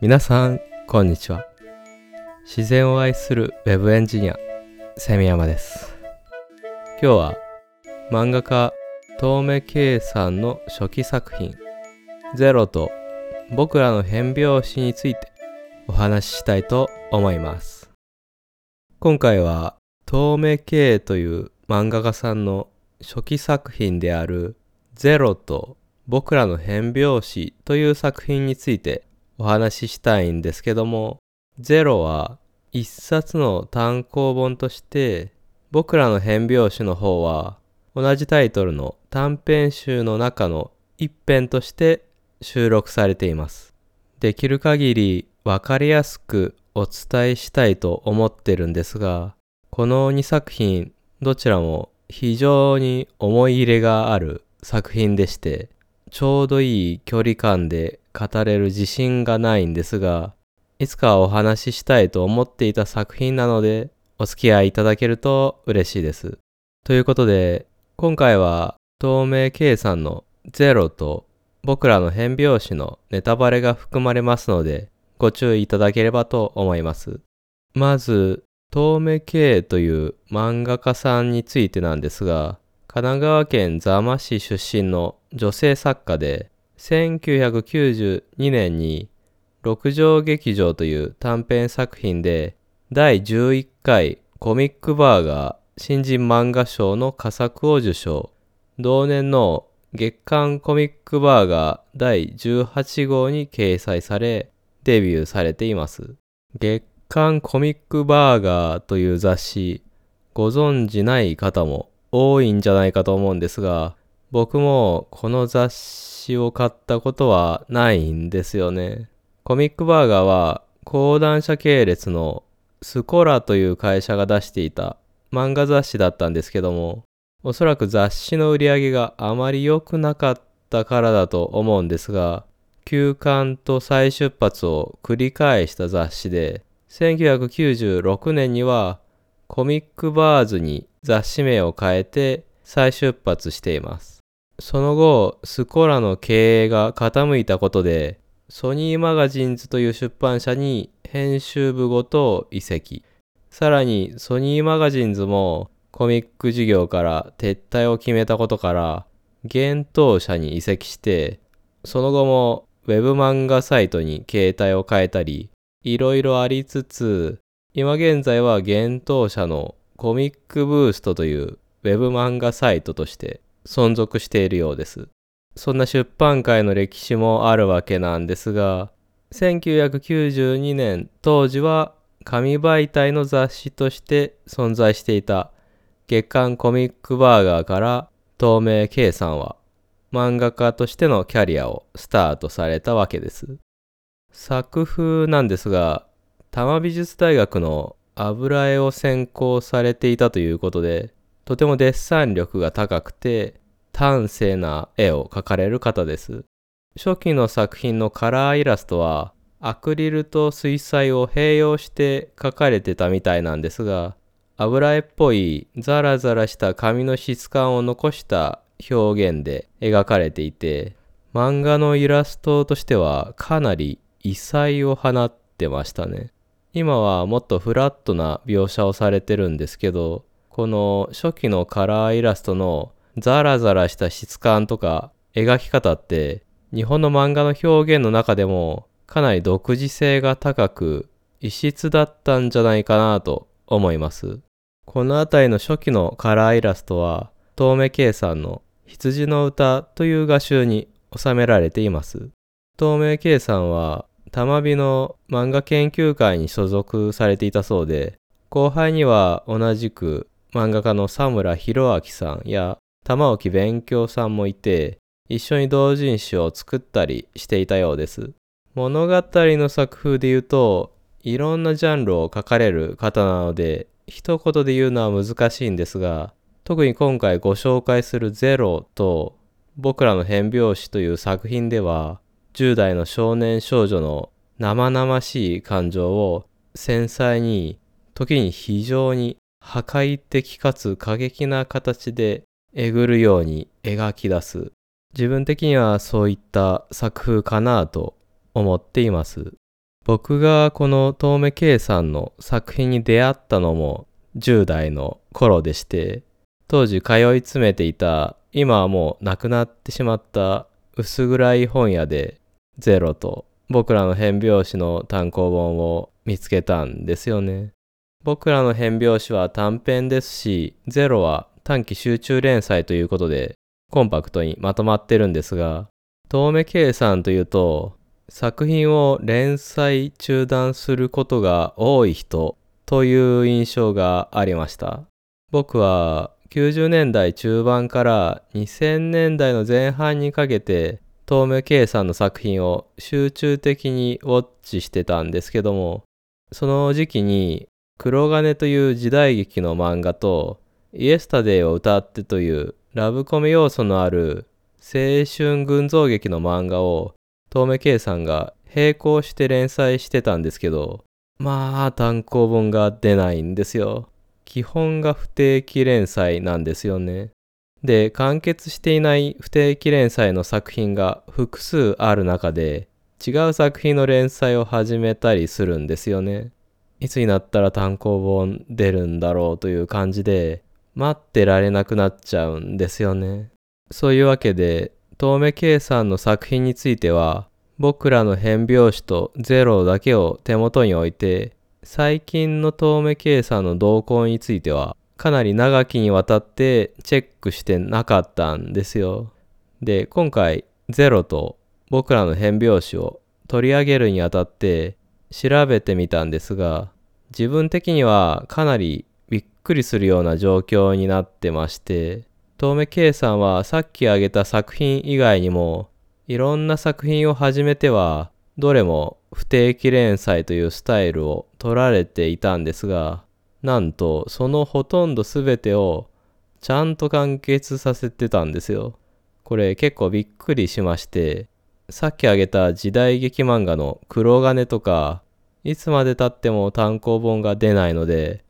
皆さん、こんにちは。自然を愛するウェブエンジニア、セミヤマです。今日は漫画家、遠目圭さんの初期作品、ゼロと僕らの変拍子についてお話ししたいと思います。今回は、遠目圭という漫画家さんの初期作品であるゼロと僕らの変拍子という作品についてお話ししたいんですけども、ゼロは一冊の単行本として僕らの変拍子の方は同じタイトルの短編集の中の一編として収録されています。できる限りわかりやすくお伝えしたいと思ってるんですが、この2作品どちらも非常に思い入れがある作品でして、ちょうどいい距離感で語れる自信がないんですが、いつかお話ししたいと思っていた作品なので、お付き合いいただけると嬉しいです。ということで、今回は透明 K さんのゼロと僕らの変拍子のネタバレが含まれますので、ご注意いただければと思います。まず、透明 K という漫画家さんについてなんですが、神奈川県座間市出身の女性作家で、1992年に六条劇場という短編作品で第11回コミックバーガー新人漫画賞の佳作を受賞。同年の月刊コミックバーガー第18号に掲載されデビューされています。月刊コミックバーガーという雑誌ご存知ない方も多いんじゃないかと思うんですが僕もこの雑誌を買ったことはないんですよね。コミックバーガーは講談社系列のスコラという会社が出していた漫画雑誌だったんですけどもおそらく雑誌の売り上げがあまり良くなかったからだと思うんですが休刊と再出発を繰り返した雑誌で1996年にはコミックバーズに雑誌名を変えて再出発しています。その後、スコラの経営が傾いたことで、ソニーマガジンズという出版社に編集部ごと移籍。さらにソニーマガジンズもコミック事業から撤退を決めたことから、幻冬社に移籍して、その後もウェブ漫画サイトに形態を変えたり、いろいろありつつ、今現在は幻冬社のコミックブーストというウェブ漫画サイトとして存続しているようです。そんな出版界の歴史もあるわけなんですが、1992年当時は紙媒体の雑誌として存在していた月刊コミックバーガーから透明 K さんは漫画家としてのキャリアをスタートされたわけです。作風なんですが、多摩美術大学の油絵を専攻されていたということで、とてもデッサン力が高くて、端正な絵を描かれる方です。初期の作品のカラーイラストは、アクリルと水彩を併用して描かれてたみたいなんですが、油絵っぽいザラザラした紙の質感を残した表現で描かれていて、漫画のイラストとしてはかなり異彩を放ってましたね。今はもっとフラットな描写をされてるんですけど、この初期のカラーイラストのザラザラした質感とか描き方って日本の漫画の表現の中でもかなり独自性が高く異質だったんじゃないかなと思います。この辺りの初期のカラーイラストは遠目圭さんの羊の歌という画集に収められています。遠目圭さんは玉美の漫画研究会に所属されていたそうで、後輩には同じく漫画家の佐村博明さんや玉置勉強さんもいて、一緒に同人誌を作ったりしていたようです。物語の作風で言うと、いろんなジャンルを書かれる方なので、一言で言うのは難しいんですが、特に今回ご紹介するゼロと僕らの変拍子という作品では、10代の少年少女の生々しい感情を繊細に時に非常に破壊的かつ過激な形でえぐるように描き出す自分的にはそういった作風かなと思っています。僕がこの遠目圭さんの作品に出会ったのも10代の頃でして、当時通い詰めていた今はもう亡くなってしまった薄暗い本屋でゼロと僕らの変拍子の単行本を見つけたんですよね。僕らの変拍子は短編ですし、ゼロは短期集中連載ということでコンパクトにまとまってるんですが、遠目計算というと作品を連載中断することが多い人という印象がありました。僕は90年代中盤から2000年代の前半にかけて遠目計算の作品を集中的にウォッチしてたんですけども、その時期に黒金という時代劇の漫画とイエスタデイを歌ってというラブコメ要素のある青春群像劇の漫画を遠目計算が並行して連載してたんですけど、まあ単行本が出ないんですよ。基本が不定期連載なんですよね。で、完結していない不定期連載の作品が複数ある中で、違う作品の連載を始めたりするんですよね。いつになったら単行本出るんだろうという感じで待ってられなくなっちゃうんですよね。そういうわけで遠目計算の作品については僕らの変拍子とゼロだけを手元に置いて最近の遠目計算の動向についてはかなり長きにわたってチェックしてなかったんですよ。で今回ゼロと僕らの変拍子を取り上げるにあたって調べてみたんですが、自分的にはかなりびっくりするような状況になってまして、遠目計算はさっき挙げた作品以外にも、いろんな作品を始めては、どれも不定期連載というスタイルを取られていたんですが、なんとそのほとんど全てをちゃんと完結させてたんですよ。これ結構びっくりしまして、さっき挙げた時代劇漫画の黒金とか、いつまで経っても単行本が出ないので、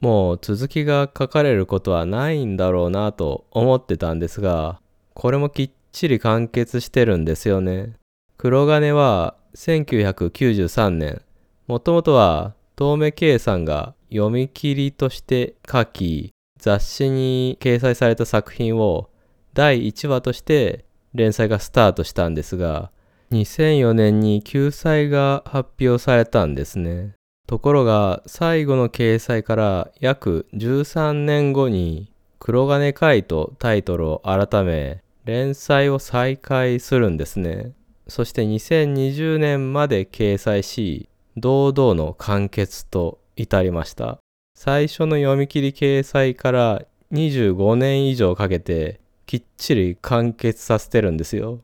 もう続きが書かれることはないんだろうなと思ってたんですが、これもきっちり完結してるんですよね。黒金は1993年、もともとは遠目圭さんが読み切りとして書き、雑誌に掲載された作品を第1話として連載がスタートしたんですが、2004年に救済が発表されたんですね。ところが最後の掲載から約13年後に黒金会とタイトルを改め連載を再開するんですね。そして2020年まで掲載し堂々の完結と至りました。最初の読み切り掲載から25年以上かけてきっちり完結させてるんですよ。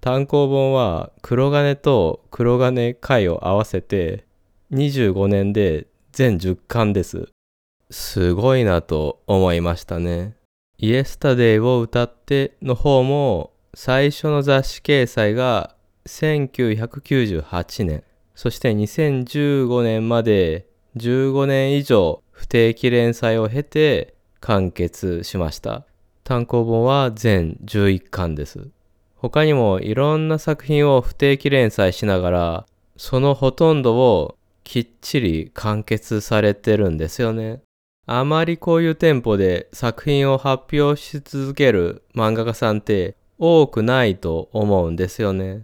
単行本は黒金と黒金回を合わせて25年で全10巻です。すごいなと思いましたね。イエスタデイを歌っての方も最初の雑誌掲載が1998年、そして2015年まで15年以上不定期連載を経て完結しました。単行本は全11巻です。他にもいろんな作品を不定期連載しながら、そのほとんどをきっちり完結されてるんですよね。あまりこういうテンポで作品を発表し続ける漫画家さんって多くないと思うんですよね。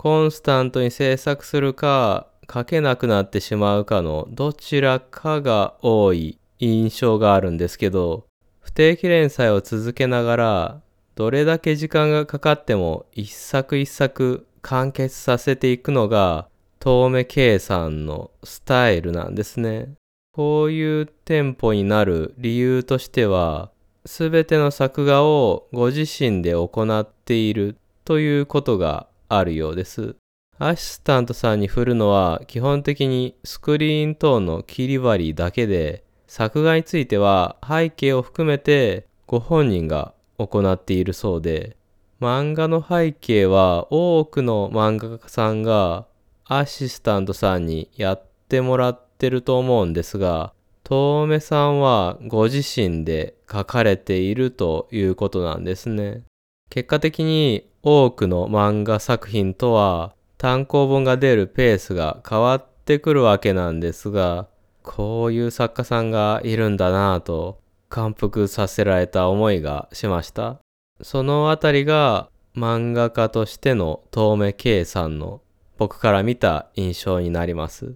コンスタントに制作するか書けなくなってしまうかのどちらかが多い印象があるんですけど不定期連載を続けながらどれだけ時間がかかっても一作一作完結させていくのが遠目計算のスタイルなんですね。こういうテンポになる理由としては全ての作画をご自身で行っているということがあるようです。アシスタントさんに振るのは基本的にスクリーントーンの切り張りだけで作画については背景を含めてご本人が行っているそうで、漫画の背景は多くの漫画家さんがアシスタントさんにやってもらってると思うんですが、遠目さんはご自身で書かれているということなんですね。結果的に多くの漫画作品とは単行本が出るペースが変わってくるわけなんですが、こういう作家さんがいるんだなぁと感服させられた思いがしました。そのあたりが漫画家としての遠目圭さんの僕から見た印象になります。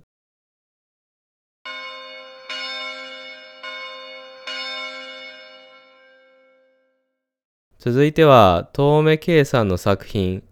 続いては遠目圭さんの作品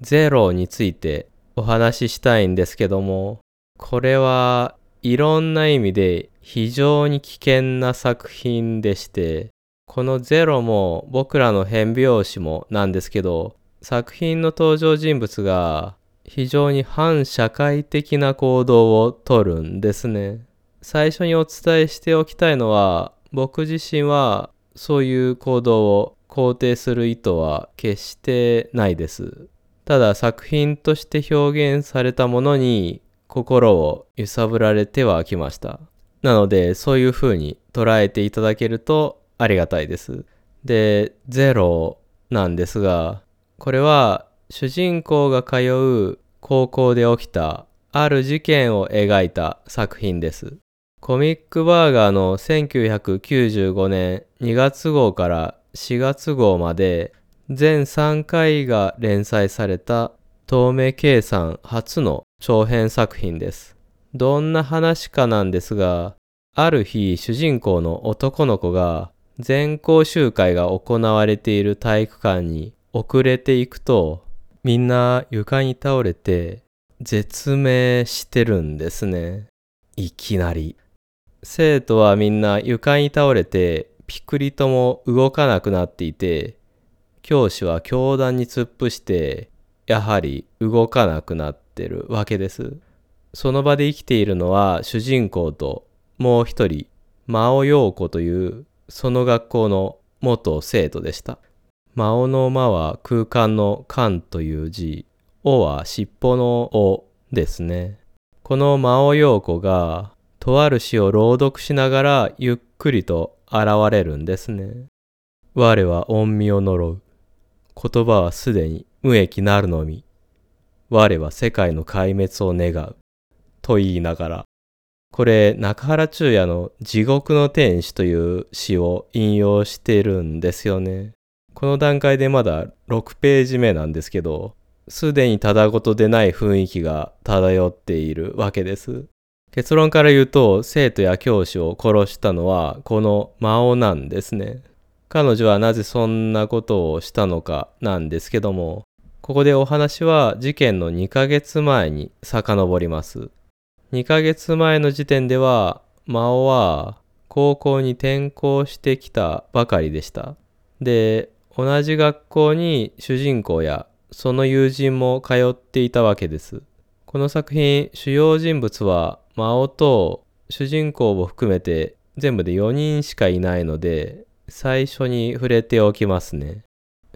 ゼロについてお話ししたいんですけどもこれはいろんな意味で非常に危険な作品でしてこのゼロも僕らの変拍子もなんですけど作品の登場人物が非常に反社会的な行動をとるんですね。最初にお伝えしておきたいのは僕自身はそういう行動を肯定する意図は決してないです。ただ作品として表現されたものに心を揺さぶられてはきました。なのでそういう風に捉えていただけるとありがたいです。で、ゼロなんですが、これは主人公が通う高校で起きたある事件を描いた作品です。コミックバーガーの1995年2月号から4月号まで全3回が連載された透明計算初の長編作品です。どんな話かなんですが、ある日主人公の男の子が全校集会が行われている体育館に遅れていくとみんな床に倒れて絶命してるんですね。いきなり。生徒はみんな床に倒れてピクリとも動かなくなっていて、教師は教壇に突っ伏して、やはり動かなくなってるわけです。その場で生きているのは主人公ともう一人、真央陽子というその学校の元生徒でした。真央の間は空間の間という字、尾は尻尾の尾ですね。この真央陽子がとある詩を朗読しながらゆっくりと現れるんですね。我は恩味を呪う。言葉はすでに無益なるのみ。我は世界の壊滅を願う。と言いながら。これ、中原中也の地獄の天使という詩を引用しているんですよね。この段階でまだ6ページ目なんですけど、すでにただごとでない雰囲気が漂っているわけです。結論から言うと生徒や教師を殺したのはこの魔王なんですね。彼女はなぜそんなことをしたのかなんですけどもここでお話は事件の2ヶ月前に遡ります。2ヶ月前の時点では魔王は高校に転校してきたばかりでした。で同じ学校に主人公やその友人も通っていたわけです。この作品主要人物は魔王と主人公を含めて全部で4人しかいないので最初に触れておきますね。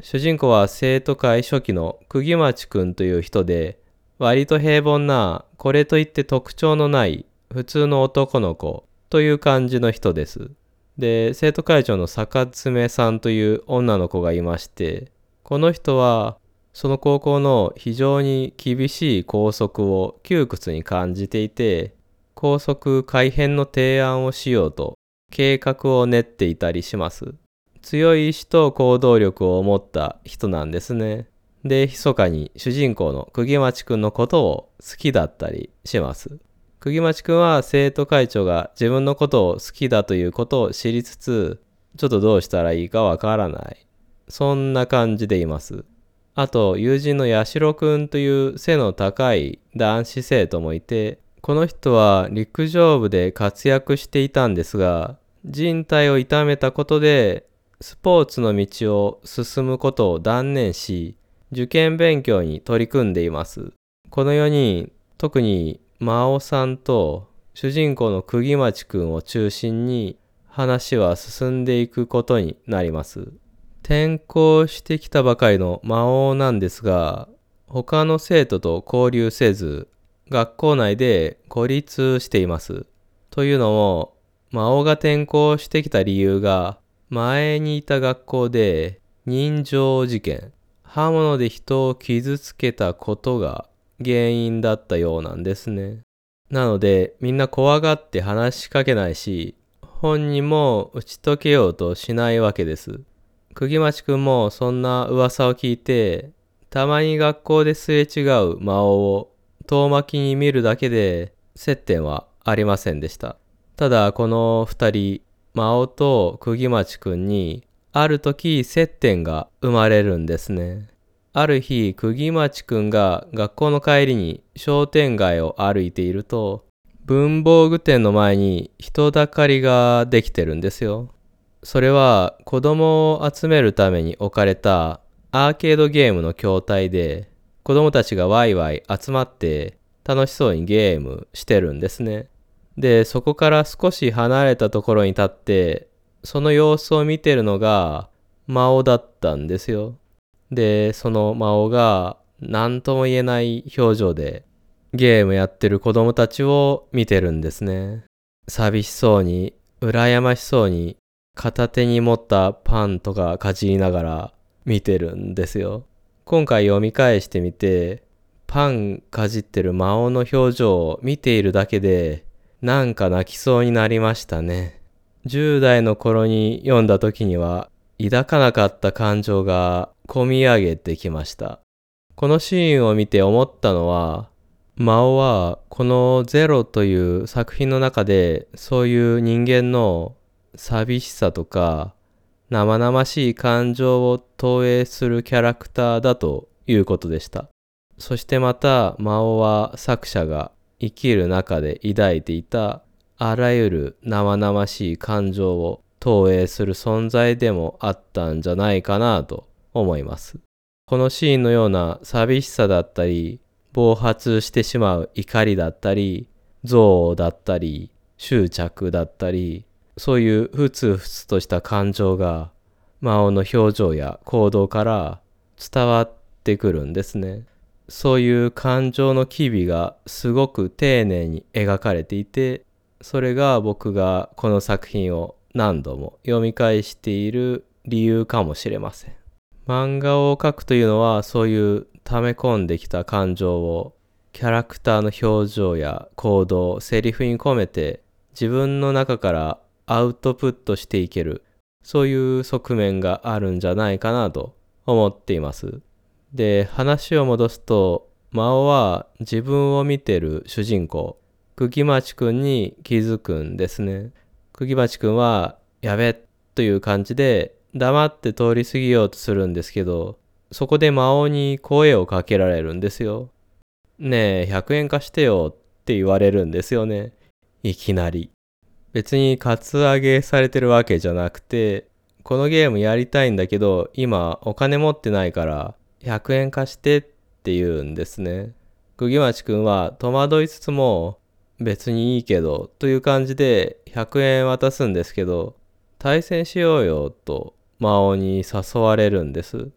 主人公は生徒会初期の釘町くんという人で割と平凡なこれといって特徴のない普通の男の子という感じの人です。で、生徒会長の坂爪さんという女の子がいまして、この人はその高校の非常に厳しい校則を窮屈に感じていて、高速改変の提案をしようと計画を練っていたりします。強い意志と行動力を持った人なんですね。で、密かに主人公の釘町くんのことを好きだったりします。釘町くんは生徒会長が自分のことを好きだということを知りつつ、ちょっとどうしたらいいかわからない。そんな感じでいます。あと、友人の八代くんという背の高い男子生徒もいて、この人は陸上部で活躍していたんですが、人体を痛めたことでスポーツの道を進むことを断念し、受験勉強に取り組んでいます。この4人、特に真央さんと主人公の釘町くんを中心に話は進んでいくことになります。転校してきたばかりの魔王なんですが、他の生徒と交流せず、学校内で孤立しています。というのも、魔王が転校してきた理由が、前にいた学校で人情事件、刃物で人を傷つけたことが原因だったようなんですね。なのでみんな怖がって話しかけないし、本人も打ち解けようとしないわけです。釘町くんもそんな噂を聞いて、たまに学校ですれ違う魔王を遠巻きに見るだけで接点はありませんでした。ただこの二人、魔王と釘町くんにある時接点が生まれるんですね。ある日、釘町くんが学校の帰りに商店街を歩いていると、文房具店の前に人だかりができてるんですよ。それは子供を集めるために置かれたアーケードゲームの筐体で子供たちがワイワイ集まって楽しそうにゲームしてるんですね。で、そこから少し離れたところに立ってその様子を見てるのが魔王だったんですよ。で、その魔王が何とも言えない表情でゲームやってる子供たちを見てるんですね。寂しそうに、羨ましそうに、片手に持ったパンとかかじりながら見てるんですよ。今回読み返してみて、パンかじってる魔王の表情を見ているだけで、なんか泣きそうになりましたね。10代の頃に読んだ時には抱かなかった感情が込み上げてきました。このシーンを見て思ったのは、魔王はこのゼロという作品の中でそういう人間の寂しさとか生々しい感情を投影するキャラクターだということでした。そしてまた魔王は作者が生きる中で抱いていたあらゆる生々しい感情を投影する存在でもあったんじゃないかなと思います。このシーンのような寂しさだったり、暴発してしまう怒りだったり、憎悪だったり、執着だったり、そういうふつふつとした感情が魔王の表情や行動から伝わってくるんですね。そういう感情の機微がすごく丁寧に描かれていて、それが僕がこの作品を何度も読み返している理由かもしれません。漫画を描くというのはそういう溜め込んできた感情をキャラクターの表情や行動、セリフに込めて自分の中からアウトプットしていけるそういう側面があるんじゃないかなと思っています。で、話を戻すと、魔王は自分を見てる主人公、釘町くんに気づくんですね。釘町くんは、やべという感じで黙って通り過ぎようとするんですけど、そこで魔王に声をかけられるんですよ。ねえ、100円貸してよって言われるんですよね。いきなり。別にカツアゲされてるわけじゃなくて、このゲームやりたいんだけど、今お金持ってないから100円貸してって言うんですね。釘町くんは戸惑いつつも別にいいけどという感じで100円渡すんですけど対戦しようよと魔王に誘われるんです。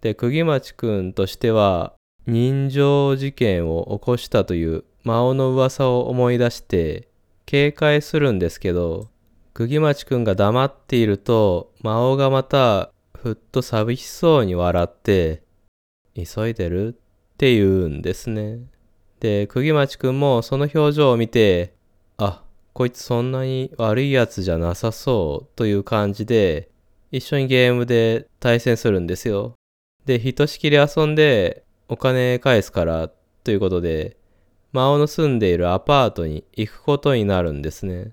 で、釘町くんとしては人情事件を起こしたという魔王の噂を思い出して警戒するんですけど釘町くんが黙っていると魔王がまたふっと寂しそうに笑って急いでるって言うんですね。で、釘町くんもその表情を見て、あ、こいつそんなに悪いやつじゃなさそうという感じで、一緒にゲームで対戦するんですよ。で、ひとしきり遊んでお金返すからということで、魔王の住んでいるアパートに行くことになるんですね。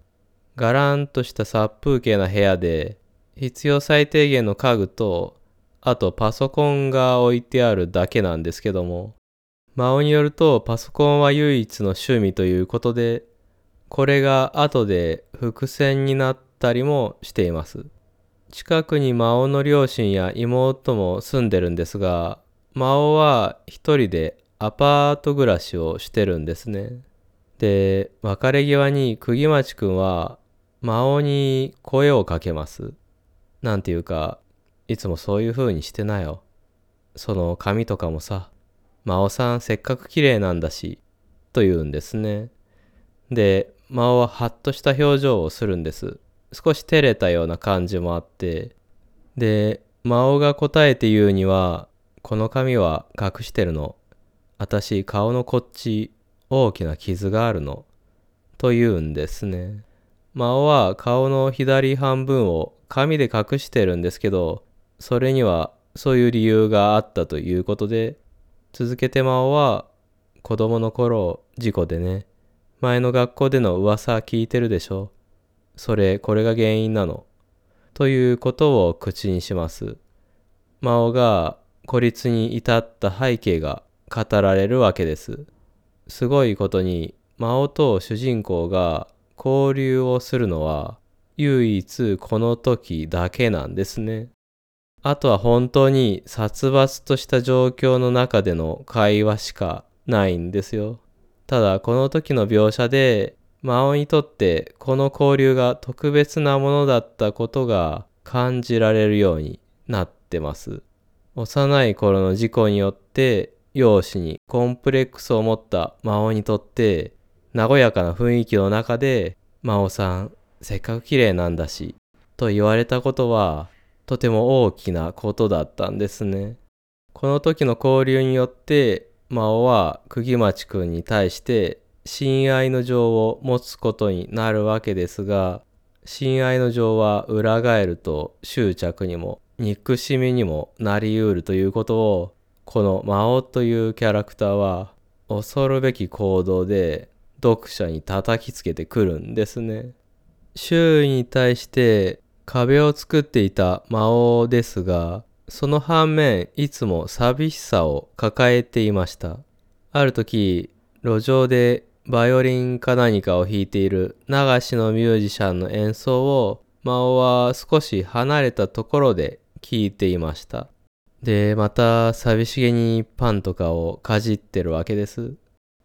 ガランとした殺風景な部屋で、必要最低限の家具とあとパソコンが置いてあるだけなんですけども、魔王によるとパソコンは唯一の趣味ということで、これが後で伏線になったりもしています。近くに魔王の両親や妹も住んでるんですが、魔王は一人でアパート暮らしをしてるんですね。で、別れ際に釘町くんは魔王に声をかけます。なんていうか、いつもそういう風にしてなよ。その髪とかもさ、真央さんせっかく綺麗なんだし、と言うんですね。で、真央はハッとした表情をするんです。少し照れたような感じもあって、で、真央が答えて言うには、この髪は隠してるの。私顔のこっち大きな傷があるの。と言うんですね。魔王は顔の左半分を紙で隠してるんですけど、それにはそういう理由があったということで、続けて魔王は子供の頃事故でね、前の学校での噂聞いてるでしょ。それ、これが原因なの。ということを口にします。魔王が孤立に至った背景が語られるわけです。すごいことに魔王と主人公が交流をするのは唯一この時だけなんですね。あとは本当に殺伐とした状況の中での会話しかないんですよ。ただこの時の描写で魔王にとってこの交流が特別なものだったことが感じられるようになってます。幼い頃の事故によって容姿にコンプレックスを持った魔王にとって和やかな雰囲気の中で魔王さんせっかく綺麗なんだしと言われたことはとても大きなことだったんですね。この時の交流によって魔王は釘町くんに対して親愛の情を持つことになるわけですが親愛の情は裏返ると執着にも憎しみにもなりうるということをこの魔王というキャラクターは恐るべき行動で読者に叩きつけてくるんですね。周囲に対して壁を作っていた魔王ですがその反面いつも寂しさを抱えていました。ある時路上でバイオリンか何かを弾いている流しのミュージシャンの演奏を魔王は少し離れたところで聞いていました。で、また寂しげにパンとかをかじってるわけです。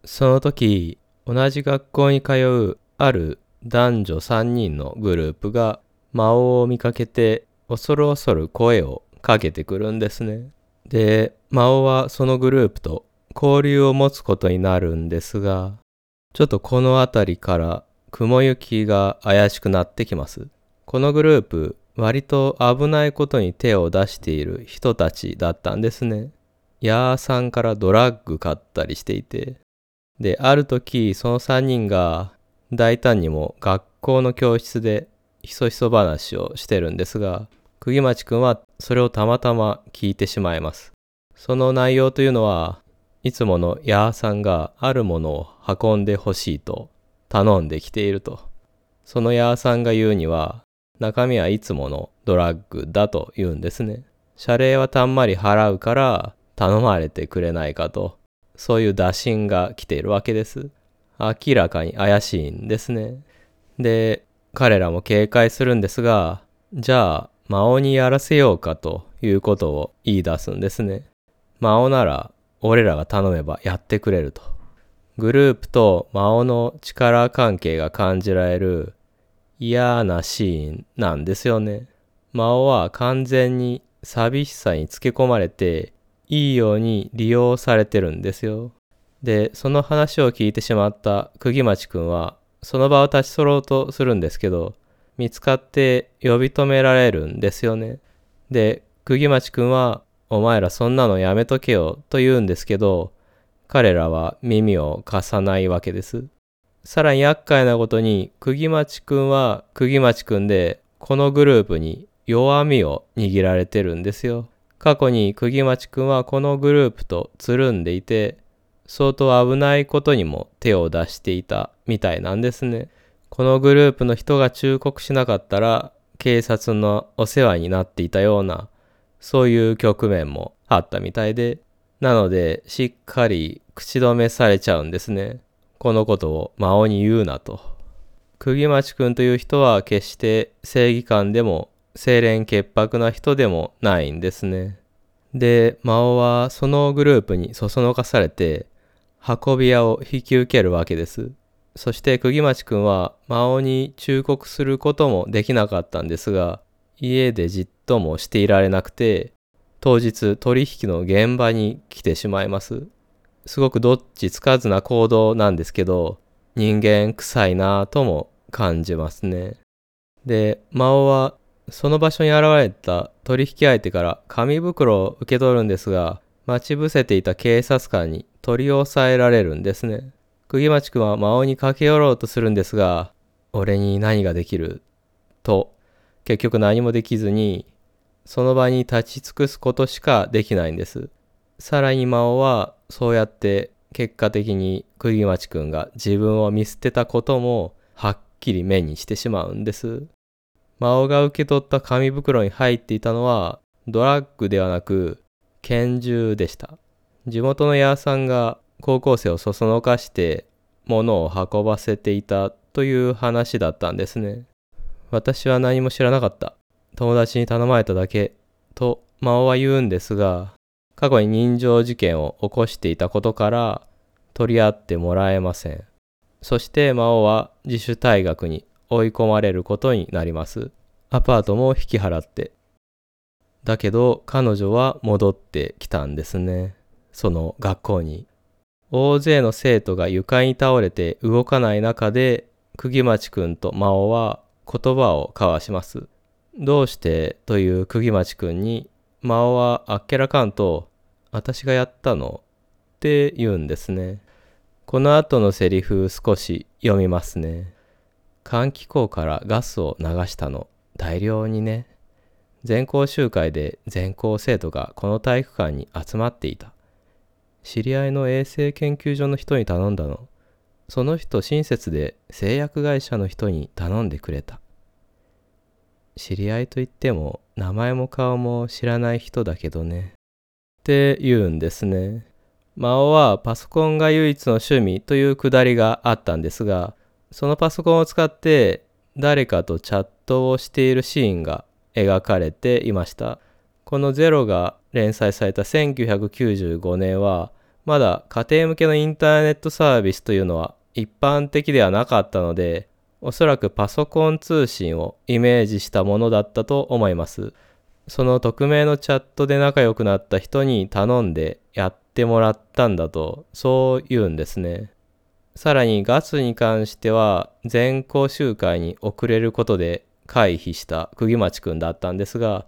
その時、同じ学校に通うある男女3人のグループが魔王を見かけて恐る恐る声をかけてくるんですね。で、魔王はそのグループと交流を持つことになるんですが、ちょっとこの辺りから雲行きが怪しくなってきます。このグループ、割と危ないことに手を出している人たちだったんですね。ヤーさんからドラッグ買ったりしていて。で、ある時、その3人が大胆にも学校の教室でひそひそ話をしてるんですが、釘町くんはそれをたまたま聞いてしまいます。その内容というのは、いつものヤーさんがあるものを運んでほしいと頼んできていると。そのヤーさんが言うには、中身はいつものドラッグだと言うんですね。謝礼はたんまり払うから頼まれてくれないかと、そういう打診が来ているわけです。明らかに怪しいんですね。で、彼らも警戒するんですが、じゃあ魔王にやらせようかということを言い出すんですね。魔王なら俺らが頼めばやってくれると。グループと魔王の力関係が感じられる嫌なシーンなんですよね。魔王は完全に寂しさにつけ込まれていいように利用されてるんですよ。で、その話を聞いてしまった釘町くんはその場を立ち去ろうとするんですけど見つかって呼び止められるんですよね。で、釘町くんはお前らそんなのやめとけよと言うんですけど、彼らは耳を貸さないわけです。さらに厄介なことに、釘町くんは釘町くんで、このグループに弱みを握られてるんですよ。過去に釘町くんはこのグループとつるんでいて、相当危ないことにも手を出していたみたいなんですね。このグループの人が忠告しなかったら、警察のお世話になっていたようなそういう局面もあったみたいで、なのでしっかり口止めされちゃうんですね。このことを魔王に言うなと。釘町くんという人は決して正義感でも清廉潔白な人でもないんですね。で、魔王はそのグループにそそのかされて運び屋を引き受けるわけです。そして釘町くんは魔王に忠告することもできなかったんですが、家でじっともしていられなくて、当日取引の現場に来てしまいます。すごくどっちつかずな行動なんですけど、人間臭いなぁとも感じますね。で、魔王はその場所に現れた取引相手から紙袋を受け取るんですが、待ち伏せていた警察官に取り押さえられるんですね。釘町くんは魔王に駆け寄ろうとするんですが、俺に何ができると、結局何もできずに、その場に立ち尽くすことしかできないんです。さらに魔王は、そうやって結果的に釘町くんが自分を見捨てたこともはっきり目にしてしまうんです。魔王が受け取った紙袋に入っていたのはドラッグではなく拳銃でした。地元のヤーさんが高校生をそそのかして物を運ばせていたという話だったんですね。私は何も知らなかった。友達に頼まれただけ。と魔王は言うんですが、過去に人情事件を起こしていたことから取り合ってもらえません。そして魔王は自主退学に追い込まれることになります。アパートも引き払って。だけど彼女は戻ってきたんですね。その学校に。大勢の生徒が床に倒れて動かない中で、釘町くんと魔王は言葉を交わします。どうしてという釘町くんに、魔王はあっけらかんと、私がやったのって言うんですね。この後のセリフ少し読みますね。換気口からガスを流したの。大量にね。全校集会で全校生徒がこの体育館に集まっていた。知り合いの衛生研究所の人に頼んだの。その人親切で製薬会社の人に頼んでくれた。知り合いといっても名前も顔も知らない人だけどね。って言うんですね。魔王はパソコンが唯一の趣味というくだりがあったんですが、そのパソコンを使って誰かとチャットをしているシーンが描かれていました。このゼロが連載された1995年は、まだ家庭向けのインターネットサービスというのは一般的ではなかったので、おそらくパソコン通信をイメージしたものだったと思います。その匿名のチャットで仲良くなった人に頼んでやってもらったんだと、そう言うんですね。さらにガスに関しては全校集会に遅れることで回避した釘町くんだったんですが、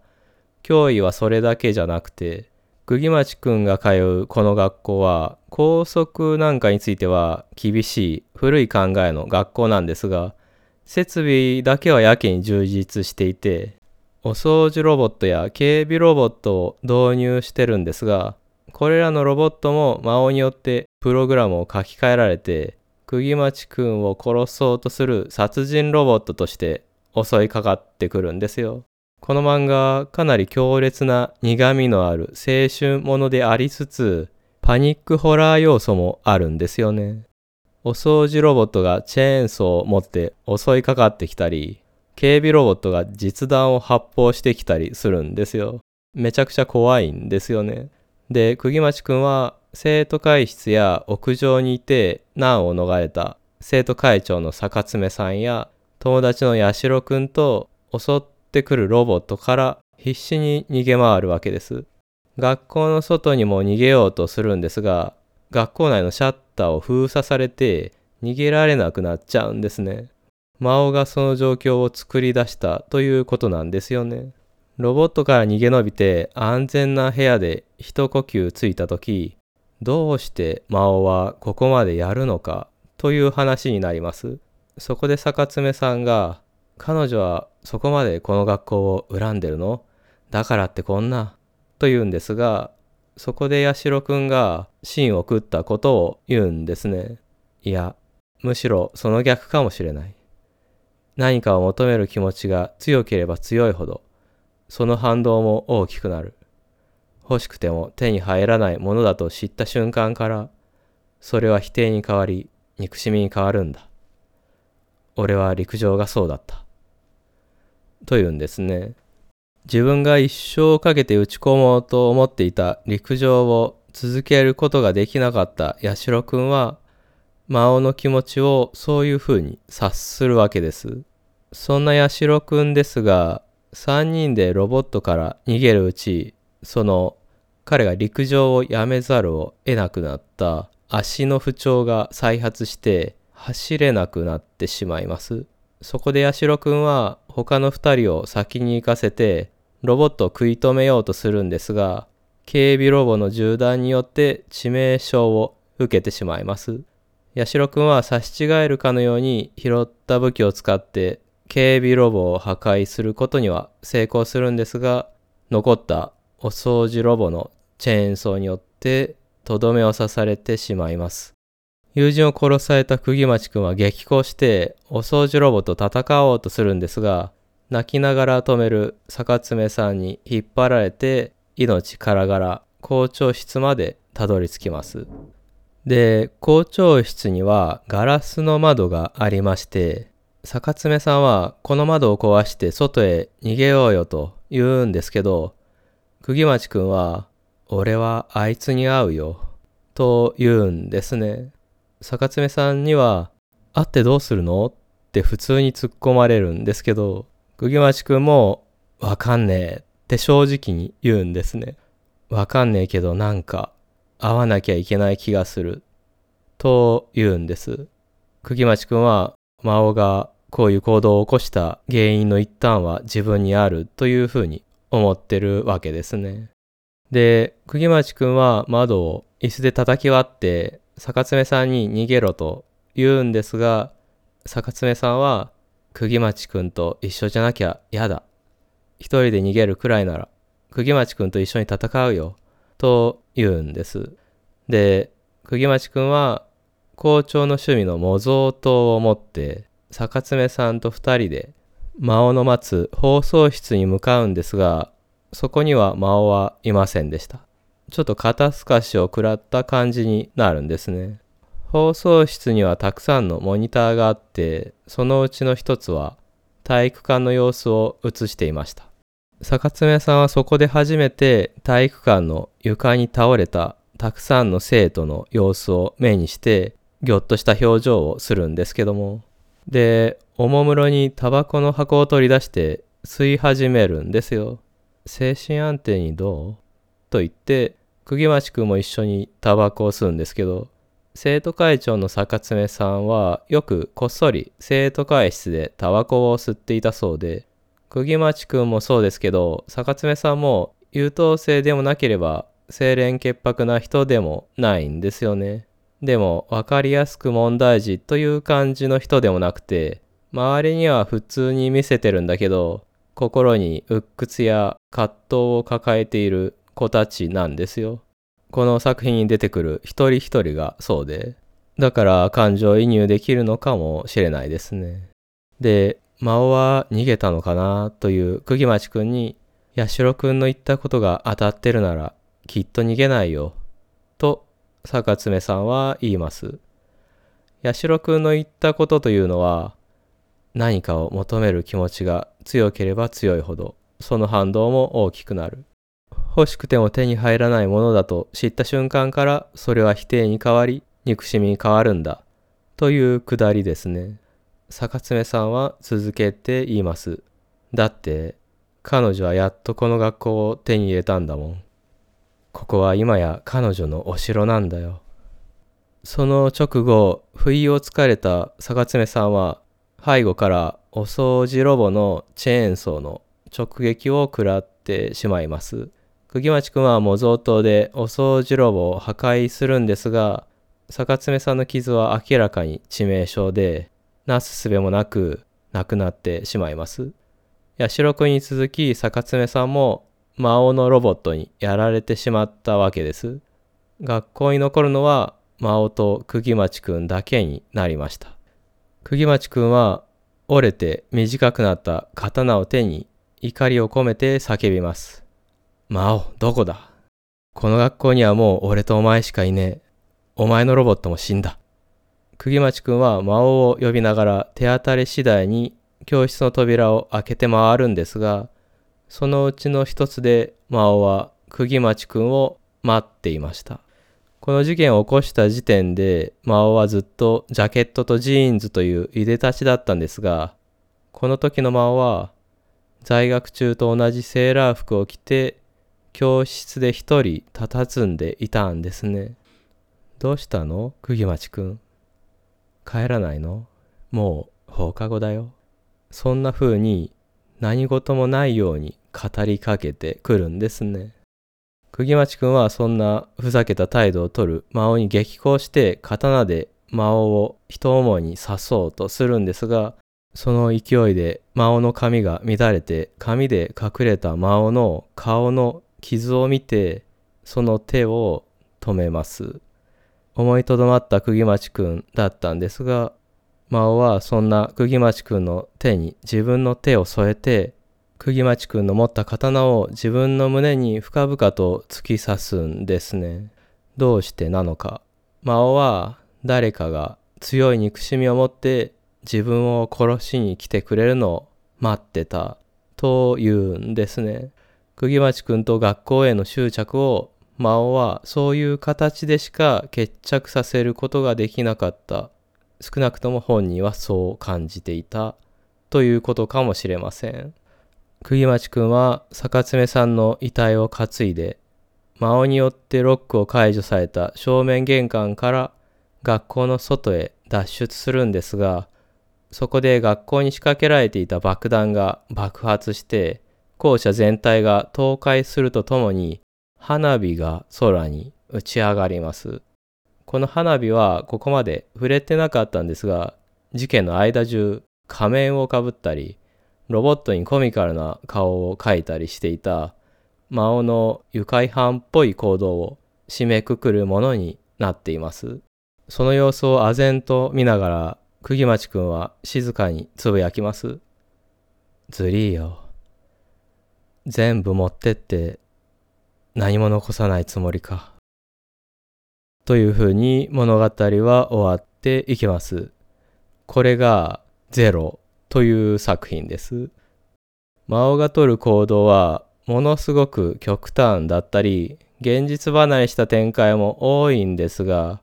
脅威はそれだけじゃなくて、釘町くんが通うこの学校は、校則なんかについては厳しい古い考えの学校なんですが、設備だけはやけに充実していて、お掃除ロボットや警備ロボットを導入してるんですが、これらのロボットも魔王によってプログラムを書き換えられて、釘町くんを殺そうとする殺人ロボットとして襲いかかってくるんですよ。この漫画かなり強烈な苦味のある青春ものでありつつ、パニックホラー要素もあるんですよね。お掃除ロボットがチェーンソーを持って襲いかかってきたり、警備ロボットが実弾を発砲してきたりするんですよ。めちゃくちゃ怖いんですよね。で、釘町くんは生徒会室や屋上にいて難を逃れた生徒会長の坂爪さんや友達の八代くんと襲ってくるロボットから必死に逃げ回るわけです。学校の外にも逃げようとするんですが、学校内のシャッターを封鎖されて逃げられなくなっちゃうんですね。魔王がその状況を作り出したということなんですよね。ロボットから逃げ延びて安全な部屋で一呼吸ついた時、どうして魔王はここまでやるのかという話になります。そこで坂爪さんが、彼女はそこまでこの学校を恨んでるの？だからってこんな？と言うんですが、そこで八代くんが芯を食ったことを言うんですね。いや、むしろその逆かもしれない。何かを求める気持ちが強ければ強いほど、その反動も大きくなる。欲しくても手に入らないものだと知った瞬間から、それは否定に変わり、憎しみに変わるんだ。俺は陸上がそうだった。というんですね。自分が一生をかけて打ち込もうと思っていた陸上を続けることができなかった八代くんは、魔王の気持ちをそういうふうに察するわけです。そんな八代くんですが、3人でロボットから逃げるうち、その彼が陸上をやめざるを得なくなった足の不調が再発して走れなくなってしまいます。そこで八代くんは他の2人を先に行かせてロボットを食い止めようとするんですが警備ロボの銃弾によって致命傷を受けてしまいます。八代くんは差し違えるかのように拾った武器を使って警備ロボを破壊することには成功するんですが、残ったお掃除ロボのチェーンソーによってとどめを刺されてしまいます。友人を殺された釘町くんは激高してお掃除ロボと戦おうとするんですが、泣きながら止める坂爪さんに引っ張られて命からがら校長室までたどり着きます。で、校長室にはガラスの窓がありまして、坂爪さんはこの窓を壊して外へ逃げようよと言うんですけど、釘町くんは、俺はあいつに会うよ、と言うんですね。坂爪さんには、会ってどうするの？って普通に突っ込まれるんですけど、釘町くんも、わかんねえって正直に言うんですね。わかんねえけどなんか、会わなきゃいけない気がする。と言うんです。釘町くんは、魔王がこういう行動を起こした原因の一端は自分にあるというふうに思ってるわけですね。で、釘町くんは窓を椅子で叩き割って坂爪さんに逃げろと言うんですが、坂爪さんは釘町くんと一緒じゃなきゃ嫌だ。一人で逃げるくらいなら釘町くんと一緒に戦うよ。と言うんです。で、釘町くんは校長の趣味の模造刀を持って坂爪さんと二人で魔王の待つ放送室に向かうんですが、そこには魔王はいませんでした。ちょっと肩透かしを食らった感じになるんですね。放送室にはたくさんのモニターがあって、そのうちの一つは体育館の様子を映していました。坂爪さんはそこで初めて体育館の床に倒れたたくさんの生徒の様子を目にしてぎょっとした表情をするんですけどもでおもむろにタバコの箱を取り出して吸い始めるんですよ。精神安定にどう？と言って、釘町くんも一緒にタバコを吸うんですけど、生徒会長の坂爪さんはよくこっそり生徒会室でタバコを吸っていたそうで、釘町くんもそうですけど、坂爪さんも優等生でもなければ清廉潔白な人でもないんですよね。でも分かりやすく問題児という感じの人でもなくて、周りには普通に見せてるんだけど、心に鬱屈や葛藤を抱えている子たちなんですよ。この作品に出てくる一人一人がそうで、だから感情移入できるのかもしれないですね。で、魔王は逃げたのかなという釘町くんに、八代くんの言ったことが当たってるなら、きっと逃げないよ、と坂爪さんは言います。八代くんの言ったことというのは、何かを求める気持ちが強ければ強いほど、その反動も大きくなる。欲しくても手に入らないものだと知った瞬間からそれは否定に変わり憎しみに変わるんだというくだりですね。坂爪さんは続けて言います。だって彼女はやっとこの学校を手に入れたんだもん。ここは今や彼女のお城なんだよ。その直後、不意をつかれた坂爪さんは、背後からお掃除ロボのチェーンソーの直撃を食らってしまいます。釘町くんは模造刀でお掃除ロボを破壊するんですが、坂爪さんの傷は明らかに致命傷で、なすすべもなく亡くなってしまいます。八代くんに続き坂爪さんも魔王のロボットにやられてしまったわけです。学校に残るのは魔王と釘町くんだけになりました。釘町くんは折れて短くなった刀を手に怒りを込めて叫びます。魔王、どこだ？この学校にはもう俺とお前しかいねえ。お前のロボットも死んだ。釘町くんは魔王を呼びながら手当たり次第に教室の扉を開けて回るんですが、そのうちの一つで魔王は釘町くんを待っていました。この事件を起こした時点で魔王はずっとジャケットとジーンズといういでたちだったんですが、この時の魔王は在学中と同じセーラー服を着て教室で一人佇んでいたんですね。どうしたの？釘町くん。帰らないの？もう放課後だよ。そんな風に何事もないように語りかけてくるんですね。釘町くんはそんなふざけた態度をとる魔王に激高して刀で魔王を一思いに刺そうとするんですが、その勢いで魔王の髪が乱れて髪で隠れた魔王の顔の傷を見てその手を止めます。思いとどまった釘町くんだったんですが、魔王はそんな釘町くんの手に自分の手を添えて釘町くんの持った刀を自分の胸に深々と突き刺すんですね。どうしてなのか。魔王は誰かが強い憎しみを持って自分を殺しに来てくれるのを待ってたというんですね。釘町くんと学校への執着を魔王はそういう形でしか決着させることができなかった。少なくとも本人はそう感じていたということかもしれません。釘町くんは坂爪さんの遺体を担いで、魔王によってロックを解除された正面玄関から学校の外へ脱出するんですが、そこで学校に仕掛けられていた爆弾が爆発して、校舎全体が倒壊するとともに、花火が空に打ち上がります。この花火はここまで触れてなかったんですが、事件の間中仮面をかぶったり、ロボットにコミカルな顔を描いたりしていた魔王の愉快犯っぽい行動を締めくくるものになっています。その様子を唖然と見ながら、釘町くんは静かにつぶやきます。ずりーよ。全部持ってって何も残さないつもりか。というふうに物語は終わっていきます。これがゼロという作品です。魔王が取る行動はものすごく極端だったり、現実離れした展開も多いんですが、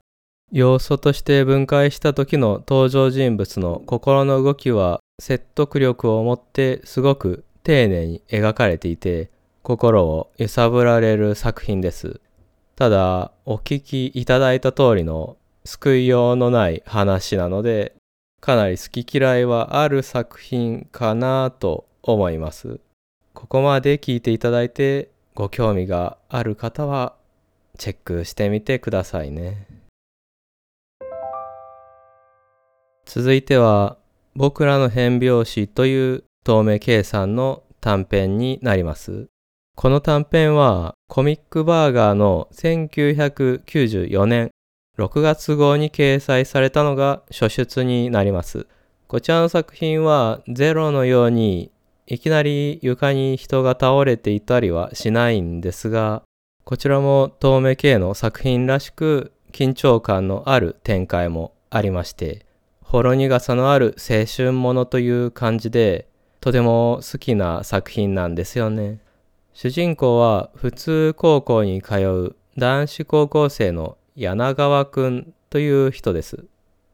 要素として分解した時の登場人物の心の動きは説得力を持ってすごく丁寧に描かれていて、心を揺さぶられる作品です。ただ、お聞きいただいた通りの救いようのない話なので、かなり好き嫌いはある作品かなと思います。ここまで聞いていただいてご興味がある方はチェックしてみてくださいね。続いては僕らの変拍子という透明計算の短編になります。この短編はコミックバーガーの1994年6月号に掲載されたのが初出になります。こちらの作品はゼロのようにいきなり床に人が倒れていたりはしないんですが、こちらも透明系の作品らしく緊張感のある展開もありまして、ほろ苦さのある青春ものという感じで、とても好きな作品なんですよね。主人公は普通高校に通う男子高校生の柳川くんという人です。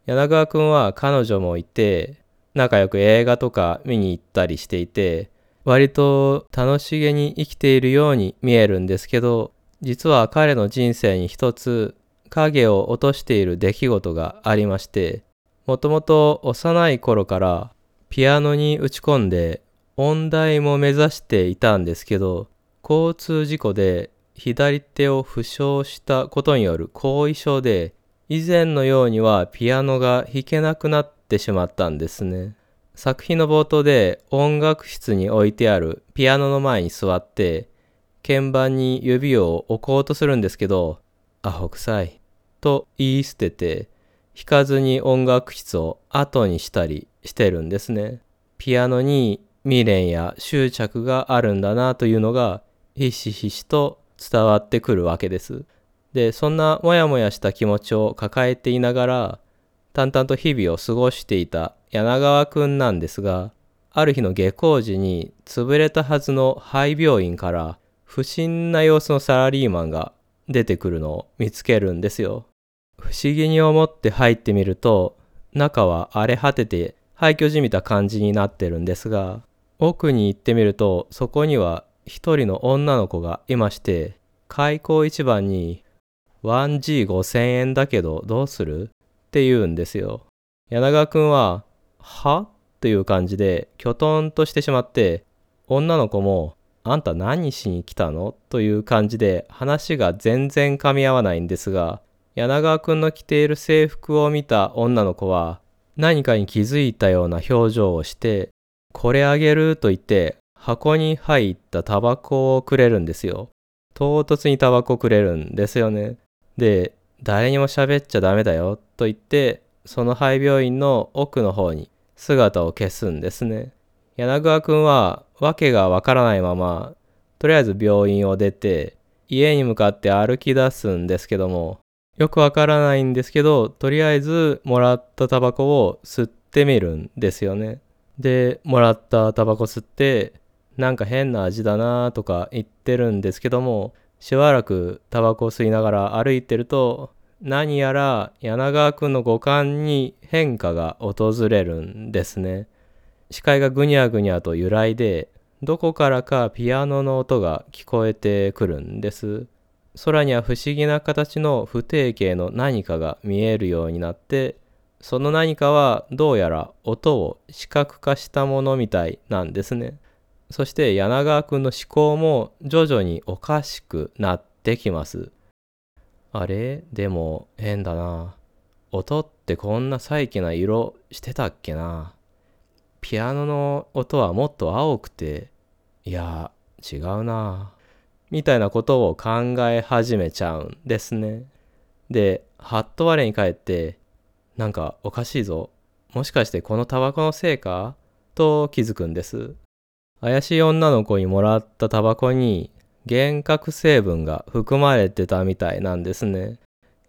柳川くんは彼女もいて、仲良く映画とか見に行ったりしていて、割と楽しげに生きているように見えるんですけど、実は彼の人生に一つ影を落としている出来事がありまして、もともと幼い頃からピアノに打ち込んで音大も目指していたんですけど、交通事故で左手を負傷したことによる後遺症で以前のようにはピアノが弾けなくなってしまったんですね。作品の冒頭で音楽室に置いてあるピアノの前に座って鍵盤に指を置こうとするんですけど、アホ臭いと言い捨てて弾かずに音楽室を後にしたりしてるんですね。ピアノに未練や執着があるんだなというのがひしひしと伝わってくるわけです。で、そんなモヤモヤした気持ちを抱えていながら、淡々と日々を過ごしていた柳川くんなんですが、ある日の下校時に潰れたはずの廃病院から不審な様子のサラリーマンが出てくるのを見つけるんですよ。不思議に思って入ってみると、中は荒れ果てて廃墟じみた感じになってるんですが、奥に行ってみるとそこには一人の女の子がいまして、開口一番に 1G5000 円だけどどうする？って言うんですよ。柳川くんは、は？という感じできょとんとしてしまって、女の子も、あんた何しに来たの？という感じで話が全然噛み合わないんですが、柳川くんの着ている制服を見た女の子は何かに気づいたような表情をして、これあげる？と言って箱に入ったタバコをくれるんですよ。唐突にタバコくれるんですよね。で、誰にも喋っちゃダメだよと言って、その廃病院の奥の方に姿を消すんですね。柳川くんは訳がわからないまま、とりあえず病院を出て、家に向かって歩き出すんですけども、よくわからないんですけど、とりあえずもらったタバコを吸ってみるんですよね。で、もらったタバコ吸って、なんか変な味だなとか言ってるんですけども、しばらくタバコを吸いながら歩いてると、何やら柳川くんの五感に変化が訪れるんですね。視界がぐにゃぐにゃと揺らいで、どこからかピアノの音が聞こえてくるんです。空には不思議な形の不定形の何かが見えるようになって、その何かはどうやら音を視覚化したものみたいなんですね。そして柳川くんの思考も徐々におかしくなってきます。あれ？でも変だな。音ってこんな細気な色してたっけな。ピアノの音はもっと青くて、いや、違うな。みたいなことを考え始めちゃうんですね。で、ハットワレに帰って、なんかおかしいぞ。もしかしてこのタバコのせいか？と気づくんです。怪しい女の子にもらったタバコに幻覚成分が含まれてたみたいなんですね。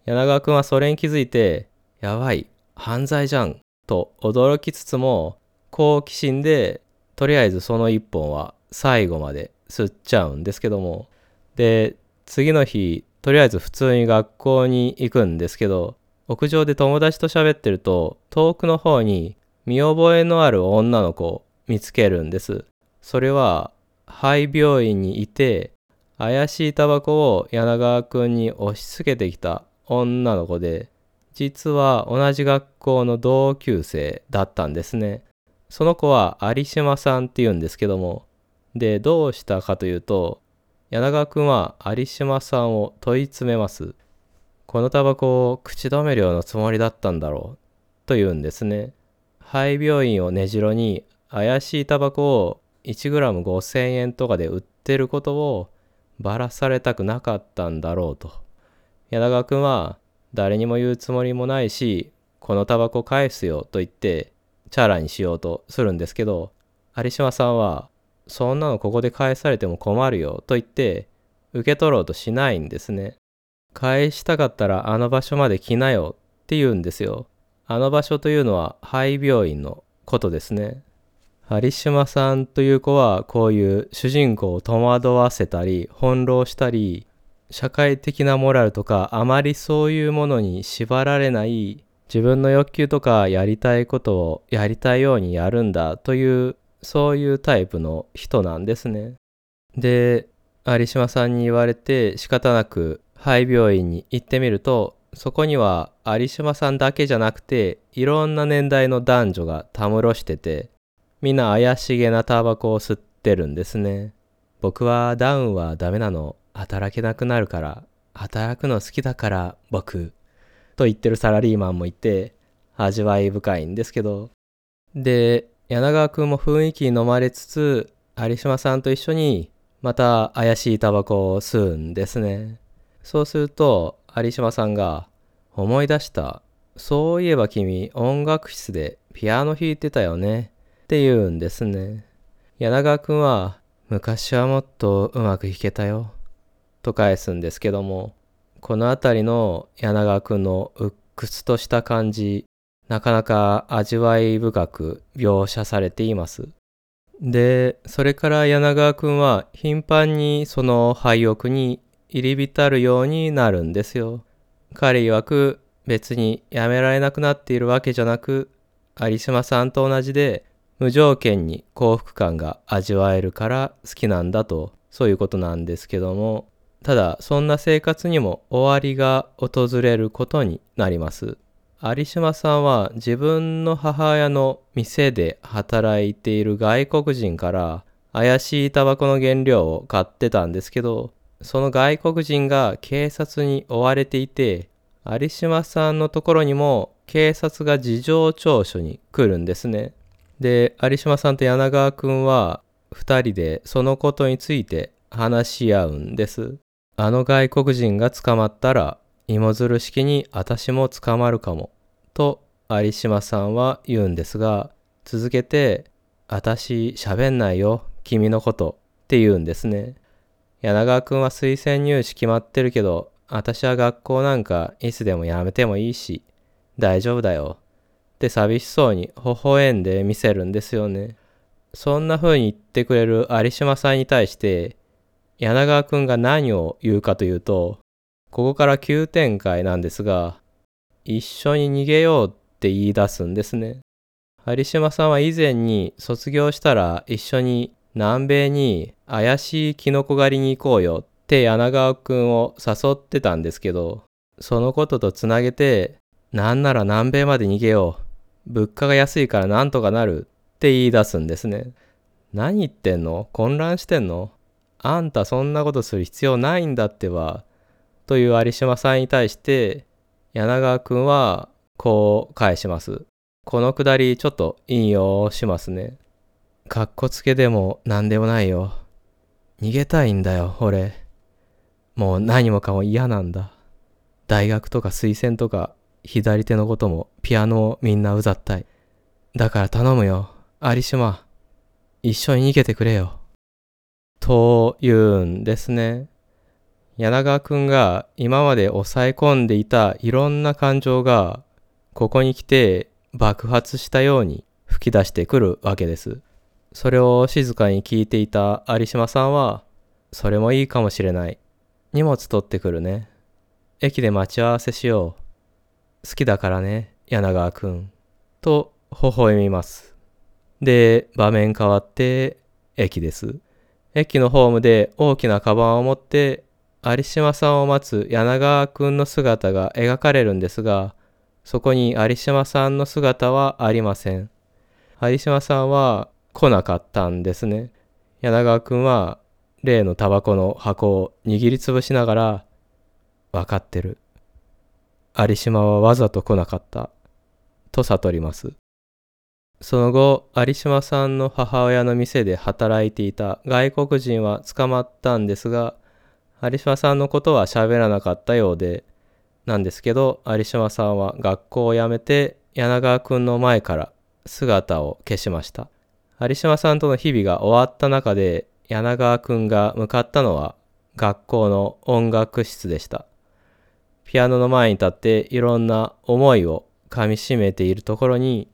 柳川くんはそれに気づいて、やばい、犯罪じゃん、と驚きつつも、好奇心でとりあえずその一本は最後まで吸っちゃうんですけどもで次の日とりあえず普通に学校に行くんですけど屋上で友達と喋ってると遠くの方に見覚えのある女の子を見つけるんですそれは廃病院にいて怪しいタバコを柳川くんに押し付けてきた女の子で実は同じ学校の同級生だったんですねその子は有島さんって言うんですけども、で、どうしたかというと、柳川くんは有島さんを問い詰めます。このタバコを口止め料のつもりだったんだろう。と言うんですね。廃病院を根城に怪しいタバコを 1g5000 円とかで売ってることをばらされたくなかったんだろうと。柳川くんは誰にも言うつもりもないし、このタバコ返すよと言ってチャラにしようとするんですけど有島さんは「そんなのここで返されても困るよ」と言って受け取ろうとしないんですね。返したかったらあの場所まで来なよって言うんですよ。あの場所というのは廃病院のことですね。有島さんという子はこういう主人公を戸惑わせたり翻弄したり社会的なモラルとかあまりそういうものに縛られない自分の欲求とかやりたいことをやりたいようにやるんだというそういうタイプの人なんですね。で有島さんに言われて仕方なく廃病院に行ってみるとそこには有島さんだけじゃなくていろんな年代の男女がたむろしててみんな怪しげなタバコを吸ってるんですね。僕はダウンはダメなの働けなくなるから働くの好きだから僕と言ってるサラリーマンもいて、味わい深いんですけど、で、柳川くんも雰囲気に飲まれつつ、有島さんと一緒に、また怪しいタバコを吸うんですね。そうすると、有島さんが、思い出した。そういえば君、音楽室でピアノ弾いてたよね。って言うんですね。柳川くんは、昔はもっとうまく弾けたよ。と返すんですけども、この辺りの柳川くんの鬱屈とした感じ、なかなか味わい深く描写されています。で、それから柳川くんは頻繁にその廃屋に入り浸るようになるんですよ。彼曰く別にやめられなくなっているわけじゃなく、有島さんと同じで無条件に幸福感が味わえるから好きなんだと、そういうことなんですけども、ただそんな生活にも終わりが訪れることになります。有島さんは自分の母親の店で働いている外国人から怪しいタバコの原料を買ってたんですけど、その外国人が警察に追われていて、有島さんのところにも警察が事情聴取に来るんですね。で、有島さんと柳川くんは二人でそのことについて話し合うんです。あの外国人が捕まったら芋づる式に私も捕まるかも。と有島さんは言うんですが、続けて、私喋んないよ、君のこと。って言うんですね。柳川くんは推薦入試決まってるけど、私は学校なんかいつでもやめてもいいし、大丈夫だよ。って寂しそうに微笑んで見せるんですよね。そんな風に言ってくれる有島さんに対して、柳川くんが何を言うかというと、ここから急展開なんですが、一緒に逃げようって言い出すんですね。有島さんは以前に卒業したら一緒に南米に怪しいキノコ狩りに行こうよって柳川くんを誘ってたんですけど、そのこととつなげて、なんなら南米まで逃げよう。物価が安いからなんとかなるって言い出すんですね。何言ってんの？混乱してんの？あんたそんなことする必要ないんだってば。という有島さんに対して柳川くんはこう返します。このくだりちょっと引用しますね。かっこつけでも何でもないよ。逃げたいんだよ、俺。もう何もかも嫌なんだ。大学とか推薦とか左手のこともピアノをみんなうざったい。だから頼むよ、有島。一緒に逃げてくれよ。と言うんですね。柳川くんが今まで抑え込んでいたいろんな感情がここに来て爆発したように吹き出してくるわけです。それを静かに聞いていた有島さんは、それもいいかもしれない。荷物取ってくるね。駅で待ち合わせしよう。好きだからね、柳川くん。と、微笑みます。で、場面変わって、駅です。駅のホームで大きなカバンを持って、有島さんを待つ柳川くんの姿が描かれるんですが、そこに有島さんの姿はありません。有島さんは来なかったんですね。柳川くんは例のタバコの箱を握りつぶしながら、わかってる。有島はわざと来なかった。と悟ります。その後、有島さんの母親の店で働いていた外国人は捕まったんですが、有島さんのことは喋らなかったようで、なんですけど、有島さんは学校を辞めて柳川くんの前から姿を消しました。有島さんとの日々が終わった中で、柳川くんが向かったのは学校の音楽室でした。ピアノの前に立っていろんな思いをかみしめているところに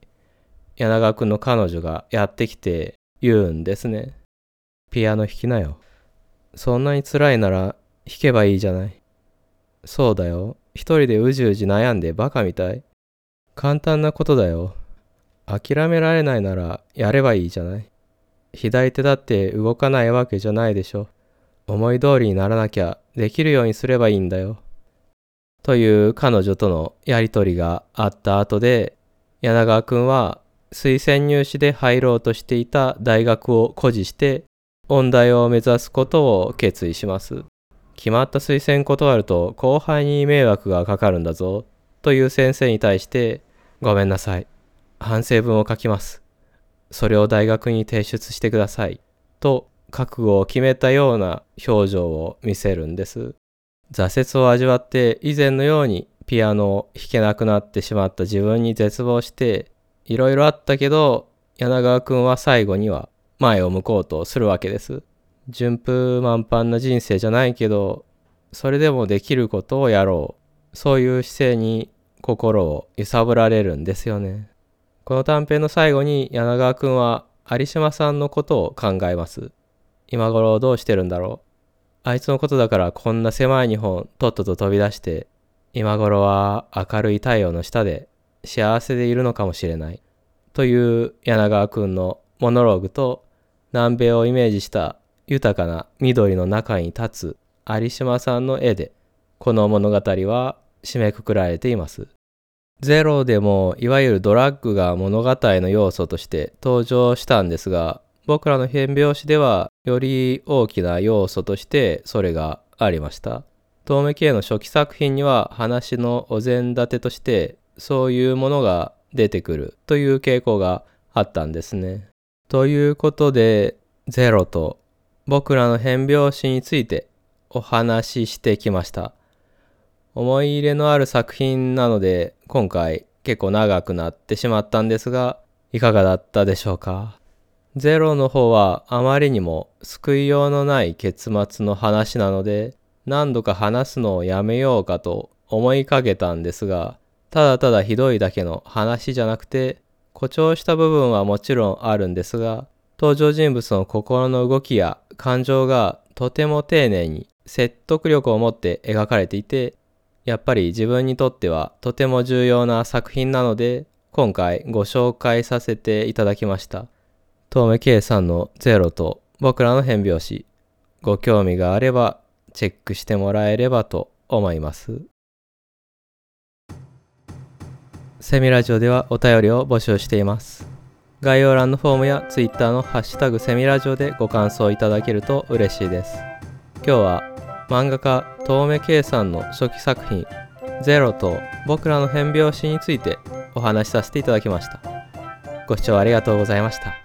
柳川くんの彼女がやってきて言うんですね。ピアノ弾きなよ。そんなに辛いなら弾けばいいじゃない。そうだよ。一人でうじうじ悩んでバカみたい。簡単なことだよ。諦められないならやればいいじゃない。左手だって動かないわけじゃないでしょ。思い通りにならなきゃできるようにすればいいんだよ。という彼女とのやりとりがあった後で、柳川くんは推薦入試で入ろうとしていた大学を誇示して、音大を目指すことを決意します。決まった推薦断ると後輩に迷惑がかかるんだぞ、という先生に対して、ごめんなさい。反省文を書きます。それを大学に提出してください。と覚悟を決めたような表情を見せるんです。挫折を味わって以前のようにピアノを弾けなくなってしまった自分に絶望していろいろあったけど柳川くんは最後には前を向こうとするわけです。順風満帆な人生じゃないけどそれでもできることをやろうそういう姿勢に心を揺さぶられるんですよね。この短編の最後に柳川くんは有島さんのことを考えます。今頃どうしてるんだろう？あいつのことだからこんな狭い日本とっとと飛び出して、今頃は明るい太陽の下で幸せでいるのかもしれない。という柳川くんのモノローグと南米をイメージした豊かな緑の中に立つ有島さんの絵で、この物語は締めくくられています。ゼロでもいわゆるドラッグが物語の要素として登場したんですが、僕らの変拍子ではより大きな要素としてそれがありました。遠目系の初期作品には話のお膳立てとしてそういうものが出てくるという傾向があったんですね。ということで、ゼロと僕らの変拍子についてお話ししてきました。思い入れのある作品なので今回結構長くなってしまったんですが、いかがだったでしょうか？ゼロの方はあまりにも救いようのない結末の話なので何度か話すのをやめようかと思いかけたんですが、ただただひどいだけの話じゃなくて誇張した部分はもちろんあるんですが、登場人物の心の動きや感情がとても丁寧に説得力を持って描かれていて、やっぱり自分にとってはとても重要な作品なので、今回ご紹介させていただきました。遠目圭さんのゼロと僕らの変拍子、ご興味があればチェックしてもらえればと思います。セミラジオではお便りを募集しています。概要欄のフォームや Twitter のハッシュタグセミラジオでご感想いただけると嬉しいです。今日は漫画家遠目圭さんの初期作品ゼロと僕らの変拍子についてお話しさせていただきました。ご視聴ありがとうございました。